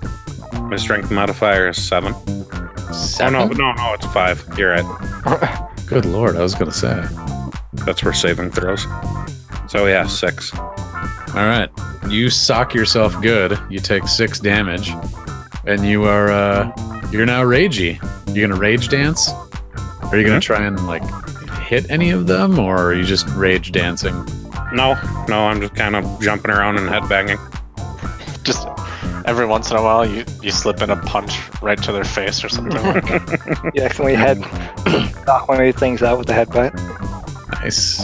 S4: My strength modifier is seven. Oh no, no, no, it's five. You're right.
S1: Good lord, I was going to say.
S4: That's for saving throws. So yeah, six.
S1: All right. You sock yourself good. You take six damage, and you are uh, you're now ragey. You're gonna rage dance. Are you gonna
S4: Mhm.
S1: try and like hit any of them, or are you just rage dancing?
S4: No, no, I'm just kind of jumping around and headbanging.
S5: Just every once in a while, you you slip in a punch right to their face or something. like that.
S3: You accidentally head knock one of these things out with the headbutt.
S1: Nice.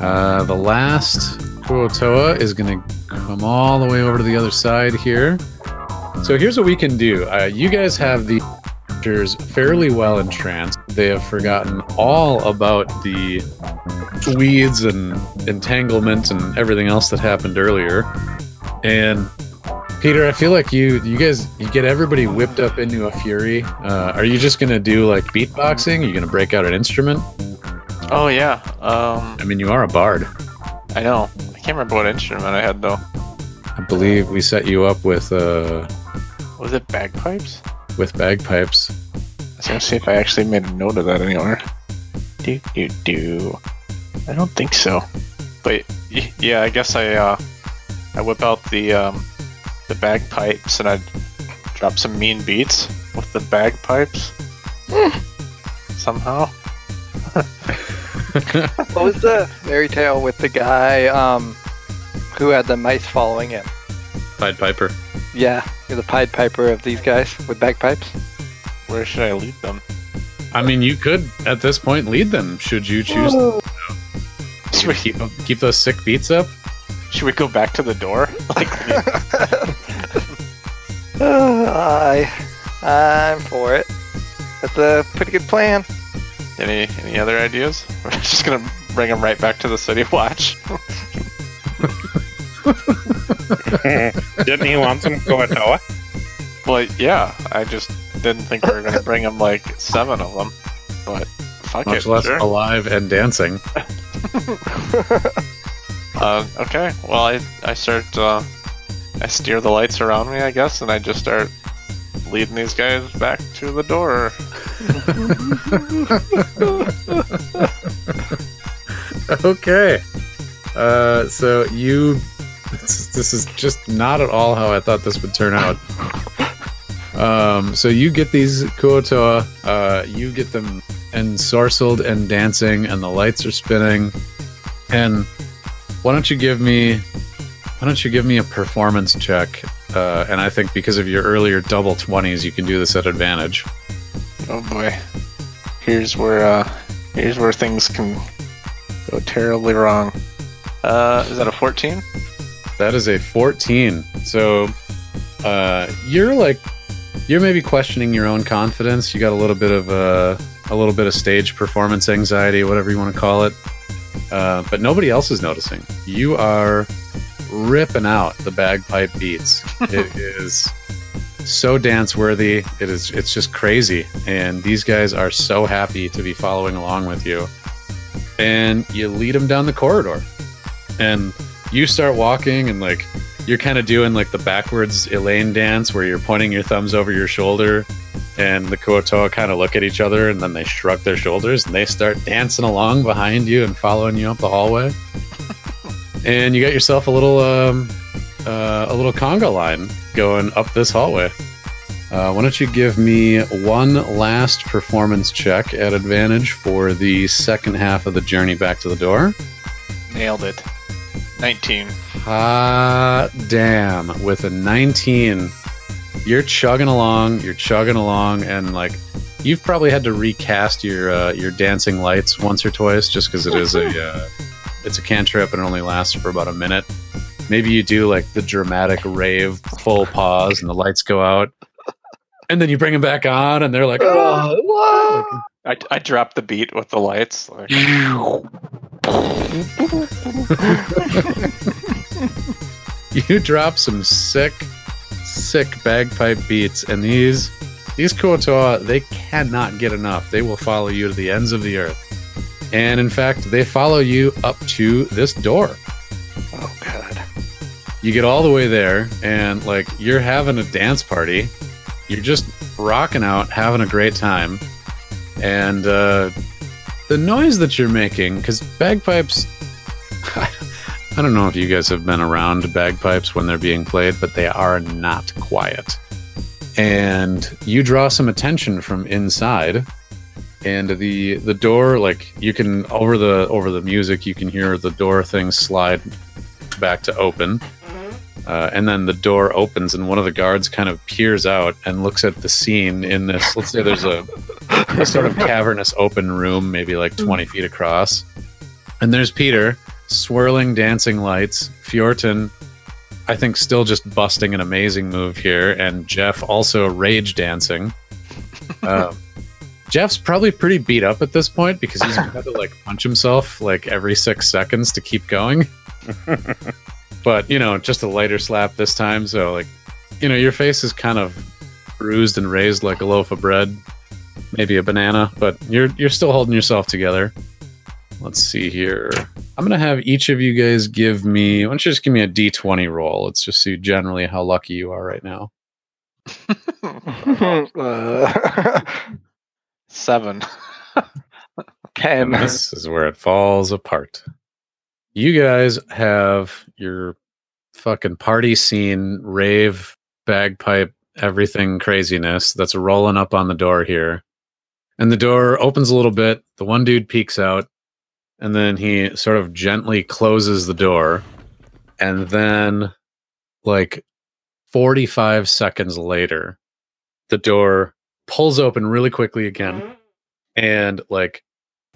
S1: Uh, the last Kuotoa is gonna come all the way over to the other side here. So here's what we can do. Uh, you guys have the characters fairly well entranced. They have forgotten all about the weeds and entanglement and everything else that happened earlier. And Peter, I feel like you you guys you get everybody whipped up into a fury. Uh, are you just gonna do like beatboxing? Are you gonna break out an instrument?
S5: Oh yeah. Um,
S1: I mean, you are a bard.
S5: I know. I can't remember what instrument I had though.
S1: I believe we set you up with uh
S5: Was it bagpipes?
S1: with bagpipes.
S5: I was gonna see if I actually made a note of that anywhere. Do do do. I don't think so. But yeah, I guess I uh, I whip out the um, the bagpipes and I drop some mean beats with the bagpipes. Somehow.
S3: What was the fairy tale with the guy um, who had the mice following him?
S1: Pied Piper.
S3: Yeah, you're the Pied Piper of these guys with bagpipes.
S5: Where should I lead them?
S1: I mean, you could at this point lead them should you choose.
S5: Should we,
S1: keep keep those sick beats up.
S5: should we go back to the door? Like,
S3: I, I'm for it. That's a pretty good plan.
S5: Any any other ideas? We're just gonna bring them right back to the city watch.
S4: Didn't he want some Kuotoa?
S5: Well, yeah, I just didn't think we were gonna bring them like seven of them, but fuck
S1: Much
S5: it,
S1: less
S5: sure.
S1: alive and dancing.
S5: Uh, okay, well, I I start uh, I steer the lights around me, I guess, and I just start leading these guys back to the door.
S1: okay. Uh, so you. This, is just not at all how I thought this would turn out. Um, so you get these kuotoa, uh, you get them ensorcelled and dancing, and the lights are spinning. And why don't you give me, why don't you give me a performance check? Uh, and I think because of your earlier double twenties, you can do this at advantage.
S5: Oh boy, here's where uh, here's where things can go terribly wrong. Uh, is that a 14?
S1: That is a 14. So uh, you're like you're maybe questioning your own confidence. You got a little bit of uh, a little bit of stage performance anxiety, whatever you want to call it. Uh, but nobody else is noticing. You are ripping out the bagpipe beats. it is so dance worthy. It is it's just crazy. And these guys are so happy to be following along with you. And you lead them down the corridor. And you start walking and like you're kind of doing like the backwards Elaine dance where you're pointing your thumbs over your shoulder and the Kuotoa kind of look at each other and then they shrug their shoulders and they start dancing along behind you and following you up the hallway. And you got yourself a little um, uh, a little conga line going up this hallway. Uh, why don't you give me one last performance check at advantage for the second half of the journey back to the door?
S5: Nailed it. 19.
S1: Hot damn. With a 19, you're chugging along, you're chugging along, and like you've probably had to recast your uh, your dancing lights once or twice just because it is a uh, it's a cantrip and it only lasts for about a minute. Maybe you do like the dramatic rave full pause and the lights go out, and then you bring them back on and they're like, uh, oh,
S5: I, I dropped the beat with the lights. Like,
S1: you drop some sick, sick bagpipe beats, and these these Kuotoa, they cannot get enough. They will follow you to the ends of the earth. And in fact, they follow you up to this door.
S3: Oh god.
S1: You get all the way there, and like you're having a dance party. You're just rocking out, having a great time. And uh, the noise that you're making, because bagpipes, I don't know if you guys have been around bagpipes when they're being played, but they are not quiet. And you draw some attention from inside, and the the door, like you can over the over the music, you can hear the door thing slide back to open. Uh, and then the door opens, and one of the guards kind of peers out and looks at the scene in this. Let's say there's a, a sort of cavernous open room, maybe like 20 feet across. And there's Peter, swirling dancing lights. Fjorton, I think, still just busting an amazing move here. And Jeff also rage dancing. Um, Jeff's probably pretty beat up at this point because he's had to like punch himself like every six seconds to keep going but you know, just a lighter slap this time. So like, you know, your face is kind of bruised and raised like a loaf of bread, maybe a banana, but you're you're still holding yourself together. Let's see here. I'm gonna have each of you guys give me. Why don't you just give me a D20 roll? Let's just see generally how lucky you are right now.
S3: Uh,
S5: Seven.
S3: Ten.
S1: And this is where it falls apart. You guys have your fucking party scene, rave, bagpipe, everything craziness that's rolling up on the door here. And the door opens a little bit. The one dude peeks out, and then he sort of gently closes the door. And then, like 45 seconds later, the door pulls open really quickly again. And like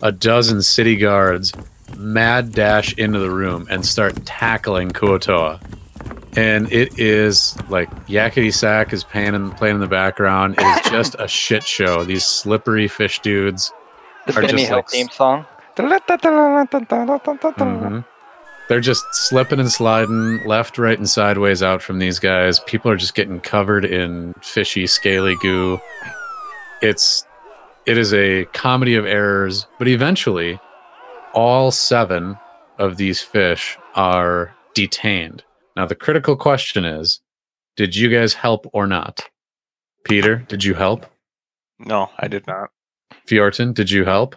S1: a dozen city guards mad dash into the room and start tackling Kuotoa. And it is like Yakety Sax is playing in, playing in the background. It is just a shit show. These slippery fish dudes.
S3: The
S1: are
S3: Benny
S1: just
S3: Hill
S1: like-
S3: theme song.
S1: Mhm. They're just slipping and sliding left, right, and sideways out from these guys. People are just getting covered in fishy, scaly goo. It's it is a comedy of errors, but eventually all seven of these fish are detained. Now the critical question is, did you guys help or not? Peter, did you help?
S5: No, I did not.
S1: Fjorton, did you help?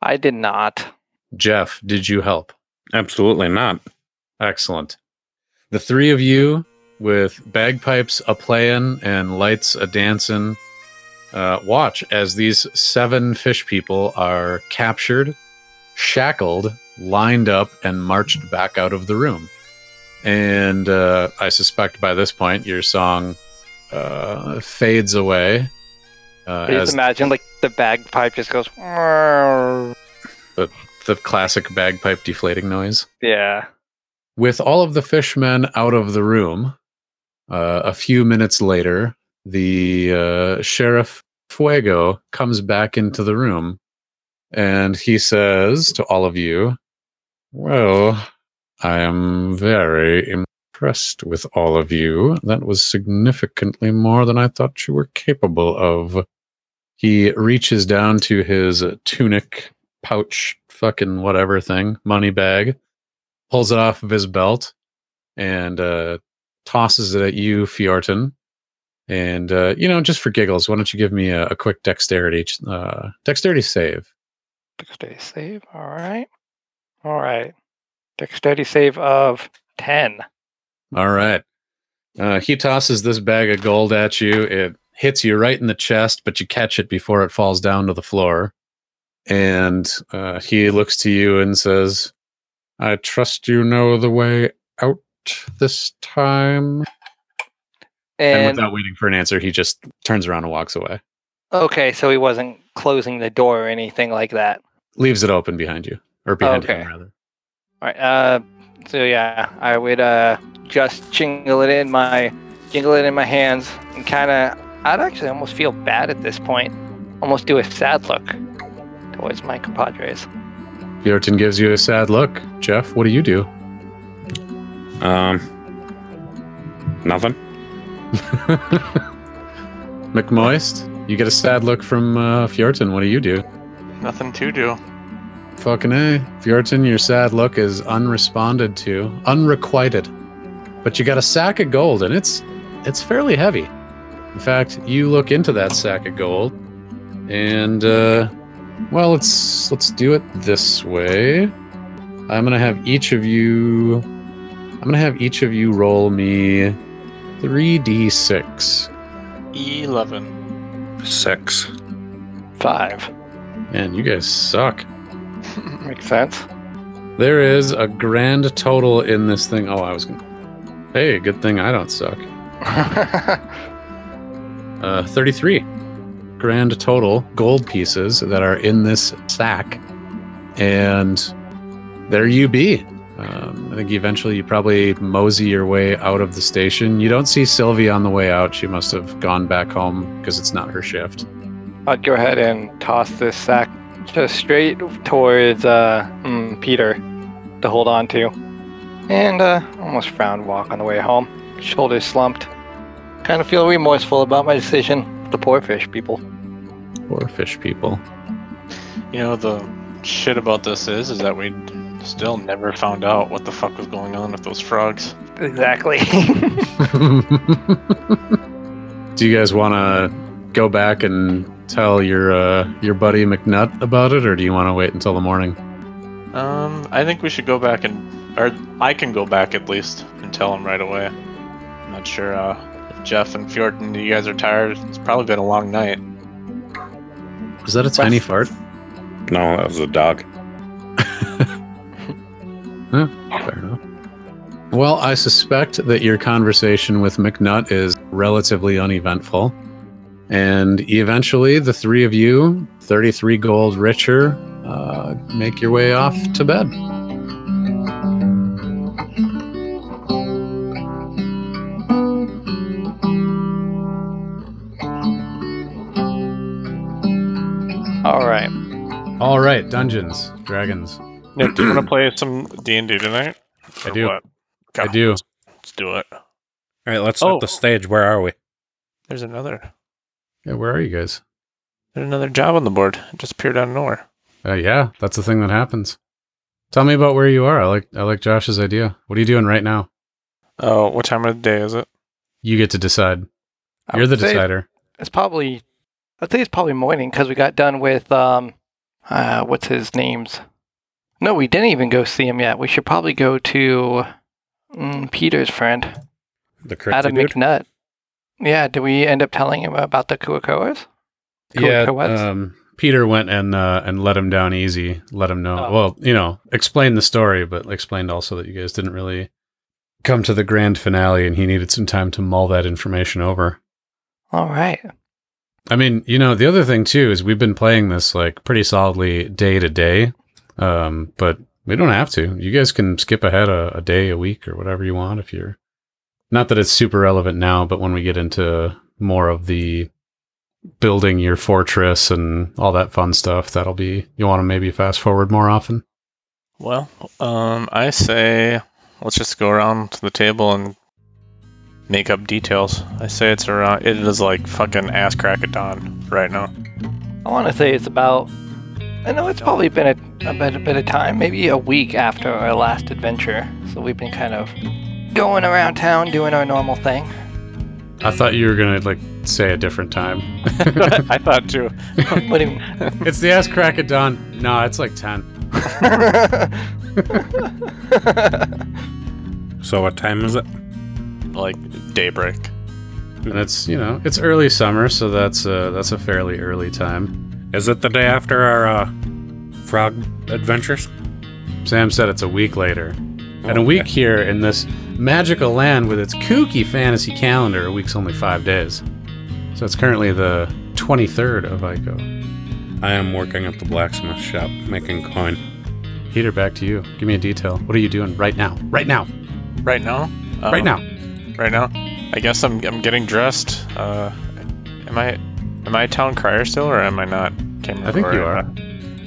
S3: I did not.
S1: Jeff, did you help?
S4: Absolutely not.
S1: Excellent. The three of you with bagpipes a playing and lights a dancing, uh, watch as these seven fish people are captured, shackled, lined up, and marched back out of the room. And uh, I suspect by this point your song uh, fades away. Uh,
S3: I just
S1: as
S3: imagine like the bagpipe just goes.
S1: the classic bagpipe deflating noise.
S3: Yeah.
S1: With all of the fishmen out of the room, uh, a few minutes later, the uh, sheriff Fuego comes back into the room and he says to all of you, Well, I am very impressed with all of you. That was significantly more than I thought you were capable of. He reaches down to his tunic pouch, fucking whatever thing, money bag, pulls it off of his belt, and uh, tosses it at you, Fjorton. And uh, you know, just for giggles, why don't you give me a, a quick dexterity uh, dexterity save?
S3: Dexterity save. All right. All right. Dexterity save of 10.
S1: All right. Uh, he tosses this bag of gold at you. It hits you right in the chest, but you catch it before it falls down to the floor. And uh, he looks to you and says, I trust you know the way out this time. And,
S3: And,
S1: without waiting for an answer, he just turns around and walks away.
S3: okay, so he wasn't closing the door or anything like that.
S1: Leaves it open behind you, or behind
S3: Okay.
S1: him, rather.
S3: All right. Uh, so yeah, I would uh just jingle it in my jingle it in my hands and kind of. I'd actually almost feel bad at this point. Almost do a sad look towards my compadres.
S1: Bjorton gives you a sad look. Jeff, what do you do?
S4: Um, nothing.
S1: McMoist, you get a sad look from uh. What do you do?
S5: Nothing to do.
S1: Fucking A. Fjorton, your sad look is unresponded to, unrequited. But you got a sack of gold, and it's it's fairly heavy. In fact, you look into that sack of gold, and uh, well, let's let's do it this way. I'm gonna have each of you. I'm gonna have each of you roll me three d six.
S5: Eleven.
S4: Six.
S3: Five.
S1: Man, you guys suck.
S3: Makes sense.
S1: There is a grand total in this thing. Oh, I was gonna. Hey, good thing I don't suck. Uh, 33 grand total gold pieces that are in this sack. And there you be. Um, I think eventually you probably mosey your way out of the station. You don't see Sylvie on the way out. She must have gone back home because it's not her shift.
S3: I'd go ahead and toss this sack just straight towards uh, mm, Peter to hold on to. And uh, almost frown walk on the way home. Shoulders slumped. Kind of feel remorseful about my decision. The poor fish people.
S1: Poor fish people.
S5: You know the shit about this is is that we Still never found out what the fuck was going on with those frogs.
S3: Exactly.
S1: Do you guys want to go back and tell your uh, your buddy McNutt about it, or do you want to wait until the morning?
S5: Um, I think we should go back and, or I can go back at least and tell him right away. I'm not sure uh, if Jeff and Fjorton, you guys are tired. It's probably been a long night.
S1: Is that a tiny fart?
S4: No, that was a dog.
S1: Fair enough. Well, I suspect that your conversation with McNutt is relatively uneventful. And eventually, the three of you, 33 gold richer, uh, make your way off to bed.
S3: All right.
S1: All right, Dungeons, Dragons.
S5: Nick, do you want to play some D and D tonight?
S1: I do.
S5: what?
S1: I do.
S5: Let's do it.
S4: All right, let's set
S5: Oh.
S4: the stage. Where are we?
S5: There's another.
S1: Yeah, where are you guys?
S5: There's another job on the board. It just appeared out of nowhere.
S1: Uh, yeah, that's the thing that happens. Tell me about where you are. I like I like Josh's idea. What are you doing right now?
S5: Oh, what time of the day is it?
S1: You get to decide.
S3: I
S1: You're the decider.
S3: It's probably, I'd say it's probably morning because we got done with um, uh, what's his name's? No, we didn't even go see him yet. We should probably go to mm, Peter's friend,
S4: The crazy
S3: Adam
S4: dude?
S3: McNutt. Yeah, did we end up telling him about the Kuotoas?
S1: Yeah, um, Peter went and uh, and let him down easy. Let him know.
S3: Oh.
S1: Well, you know, explained the story, but explained also that you guys didn't really come to the grand finale, and he needed some time to mull that information over.
S3: All right.
S1: I mean, you know, the other thing too is we've been playing this like pretty solidly day to day, um, but we don't have to. You guys can skip ahead a, a day, a week, or whatever you want if you're. Not that it's super relevant now, but when we get into more of the building your fortress and all that fun stuff, that'll be you want to maybe fast forward more often.
S5: Well, um, I say let's just go around to the table and make up details. I say it's around. It is like fucking ass crack at dawn right now.
S3: I want to say it's about. I know it's probably been a, a bit, a bit of time, maybe a week after our last adventure. So we've been kind of going around town doing our normal thing.
S1: I thought you were gonna like say a different time.
S5: I thought too.
S3: what do you mean?
S1: it's the ass crack of dawn. No, it's like ten.
S4: So what time is it?
S5: Like daybreak.
S1: and it's you know it's early summer, so that's uh, that's a fairly early time.
S4: Is it the day after our uh, frog adventures?
S1: Sam said it's a week later, and a
S4: Okay.
S1: week here in this magical land with its kooky fantasy calendar, a week's only five days. So it's currently the 23rd of Ico.
S4: I am working at the blacksmith shop making coin.
S1: Peter, back to you. Give me a detail. What are you doing right now? Right now.
S5: Right now.
S1: right
S5: Um,
S1: now.
S5: Right now. I guess I'm I'm getting dressed. Uh, am I am I a town crier still or am I not? Can't
S1: I think you are.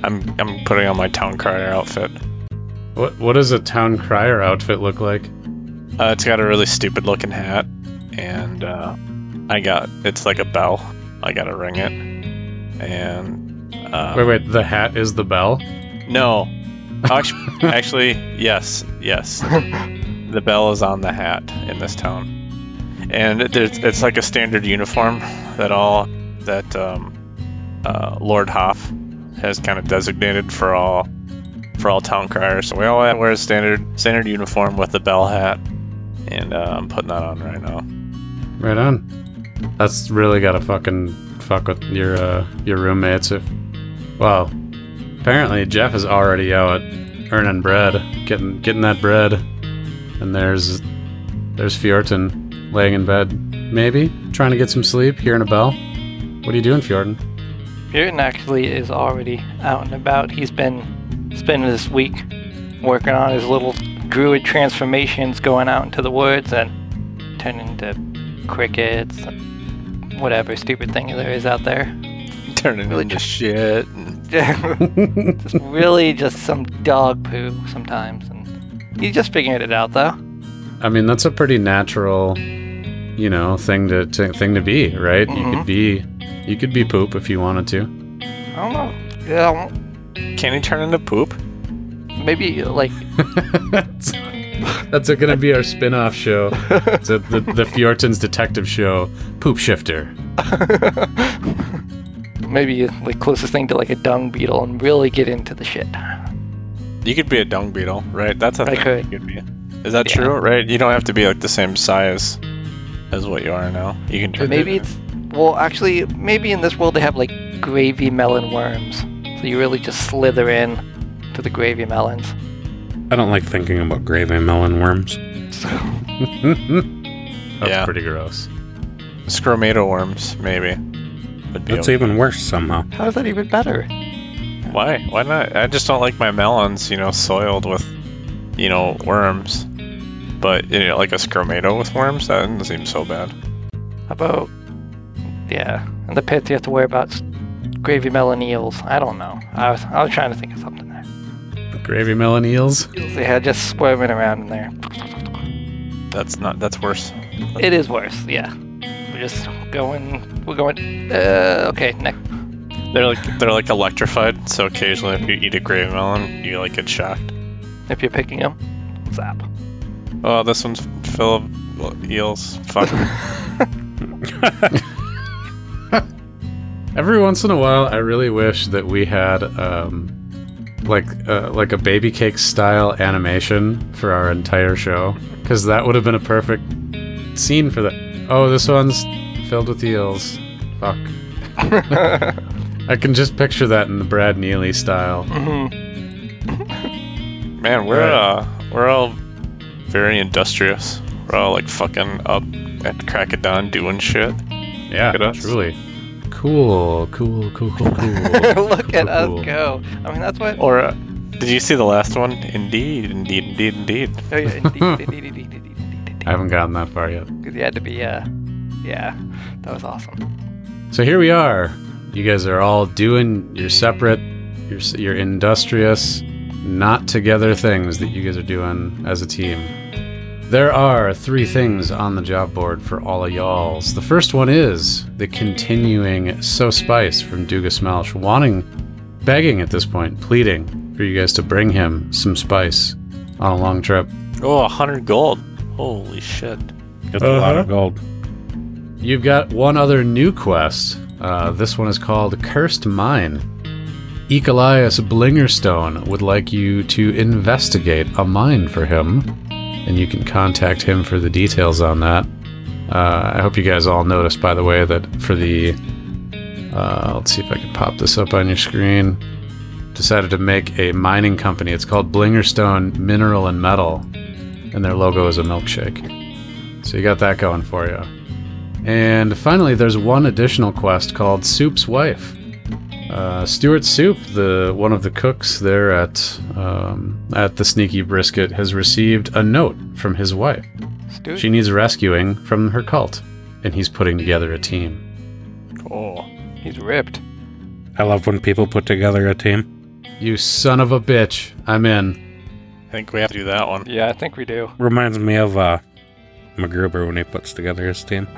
S5: I'm I'm putting on my town crier outfit.
S1: What What does a town crier outfit look like?
S5: Uh, it's got a really stupid looking hat, and uh, I got it's like a bell. I gotta ring it, and uh,
S1: Wait, wait. The hat is the bell.
S5: no, actually, actually, yes, yes, the bell is on the hat in this town, and it, it's like a standard uniform that all that um, uh, Lord Hoff has kind of designated for all for all town criers. So we all wear a standard standard uniform with the bell hat, and uh, I'm putting that on right now.
S1: Right on. That's really gotta fucking fuck with your uh, your roommates. If well, apparently Jeff is already out earning bread, getting getting that bread, and there's there's Fjorton laying in bed, maybe trying to get some sleep, hearing a bell. What are you doing, Fjorton?
S3: Jordan actually is already out and about. He's been spending this week working on his little druid transformations, going out into the woods and turning into crickets, and whatever stupid thing there is out there.
S5: Turning
S3: Really
S5: into
S3: tr-
S5: shit. and-
S3: just really just some dog poo sometimes, and he's just figuring it out though.
S1: I mean, that's a pretty natural, you know, thing to, to thing to be, right? You
S3: Mhm.
S1: could be you could be poop if you wanted to.
S3: I don't know. Yeah, I don't-
S5: Can he turn into poop?
S3: Maybe like
S1: that's, that's going to be our spin-off show. It's a, the the Fjorton's detective show, Poop Shifter.
S3: maybe like closest thing to like a dung beetle and really get into the shit.
S5: You could be a dung beetle, right? That's a
S3: I
S5: thing
S3: could.
S5: you could be. Is that
S3: Yeah.
S5: true? Right? You don't have to be like the same size as what you are now. You can turn.
S3: Maybe it's well, actually, maybe in this world they have like gravy melon worms, so you really just slither in to the gravy melons.
S4: I don't like thinking about gravy melon worms.
S3: So,
S1: That's
S5: Yeah.
S1: pretty gross.
S5: Scromato worms, maybe.
S4: That's
S5: okay.
S4: even worse somehow.
S3: how is that even better?
S5: Why? Why not? I just don't like my melons, you know, soiled with, you know, worms. But you know, like a scromato with worms, that doesn't seem so bad.
S3: How about yeah, in the pits you have to worry about s- gravy melon eels. I don't know. I was I was trying to think of something there.
S1: Gravy melon eels.
S3: Eels they had just squirming around in there.
S5: That's not. That's worse.
S3: It is worse. Yeah, we're just going. We're going. Uh, okay, next.
S5: They're like they're like electrified. So occasionally, if you eat a gravy melon, you like get shocked.
S3: If you're picking them, zap.
S5: Oh, this one's full of eels. Fuck.
S1: Every once in a while, I really wish that we had um, like uh, like a baby cake style animation for our entire show, because that would have been a perfect scene for that. Oh, this one's filled with eels. Fuck. I can just picture that in the Brad Neely style.
S3: hmm
S5: Man, we're
S1: Right.
S5: uh we're all very industrious. We're all like fucking up at crack of dawn doing shit.
S1: Yeah,
S5: Look at us.
S1: truly. Cool, cool, cool, cool, cool.
S3: Look at us go. I mean, that's what.
S5: Or uh, did you see the last one? Indeed, indeed, indeed, indeed.
S3: Oh yeah, indeed, indeed, indeed, indeed, indeed, indeed.
S1: I haven't gotten that far yet.
S3: Because you had to be. Uh, yeah, that was awesome.
S1: So here we are. You guys are all doing your separate, your your industrious, not together things that you guys are doing as a team. There are three things on the job board for all of y'alls. The first one is the continuing So Spice from Duga Smelch, wanting, begging at this point, pleading for you guys to bring him some spice on a long trip.
S5: Oh, a hundred gold. Holy shit.
S4: It's a lot of gold.
S1: You've got one other new quest. Uh, this one is called Cursed Mine. Ecolias Blingerstone would like you to investigate a mine for him, and you can contact him for the details on that. Uh, I hope you guys all noticed, by the way, that for the. Uh, let's see if I can pop this up on your screen. Decided to make a mining company. It's called Blingerstone Mineral and Metal, and their logo is a milkshake. So you got that going for you. And finally, there's one additional quest called Soup's Wife. Uh, Stuart Soup, the one of the cooks there at um, at the Sneaky Brisket, has received a note from his wife.
S3: Stu,
S1: She needs rescuing from her cult, and he's putting together a team.
S5: Oh.
S3: he's ripped.
S4: I love when people put together a team.
S1: You son of a bitch! I'm in.
S5: I think we have to do that one.
S3: Yeah, I think we do.
S4: Reminds me of uh, MacGruber when he puts together his team.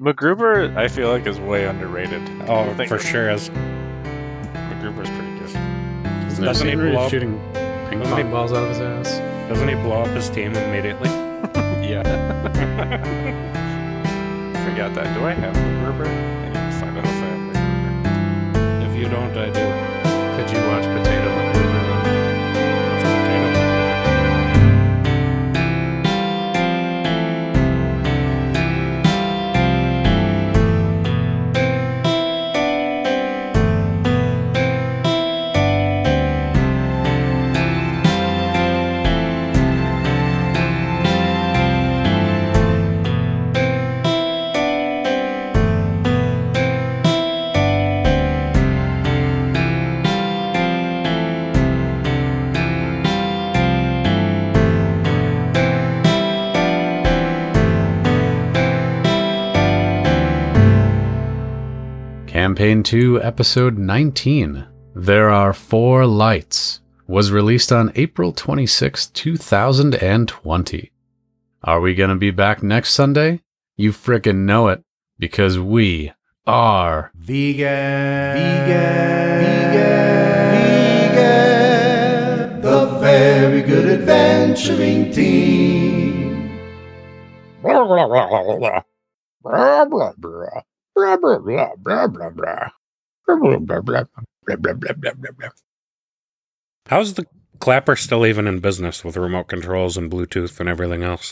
S5: MacGruber, I feel like, is way underrated.
S4: Oh, for sure is.
S5: MacGruber's pretty good.
S1: Isn't
S4: Doesn't he
S1: scene
S4: blow up-
S1: shooting ping
S4: doesn't he-
S1: pong balls out of his ass?
S4: Doesn't he blow up his team immediately?
S5: yeah. Forgot that. Do I have MacGruber? I need to find out if I have MacGruber.
S4: if you don't, I do. Campaign 2, Episode 19. There Are Four Lights was released on April 26, 2020. Are we going to be back next Sunday? You frickin' know it, because we are
S6: Vegan. Vegan. Vegan. Vegan. The very good adventuring team.
S1: Blah, blah, blah, blah, blah. Blah, blah, blah. Blah, blah, blah, blah, blah, blah. Blah, blah, blah, blah. Blah, blah, blah, blah, blah, blah.
S4: How's the clapper still even in business with remote controls and Bluetooth and everything else?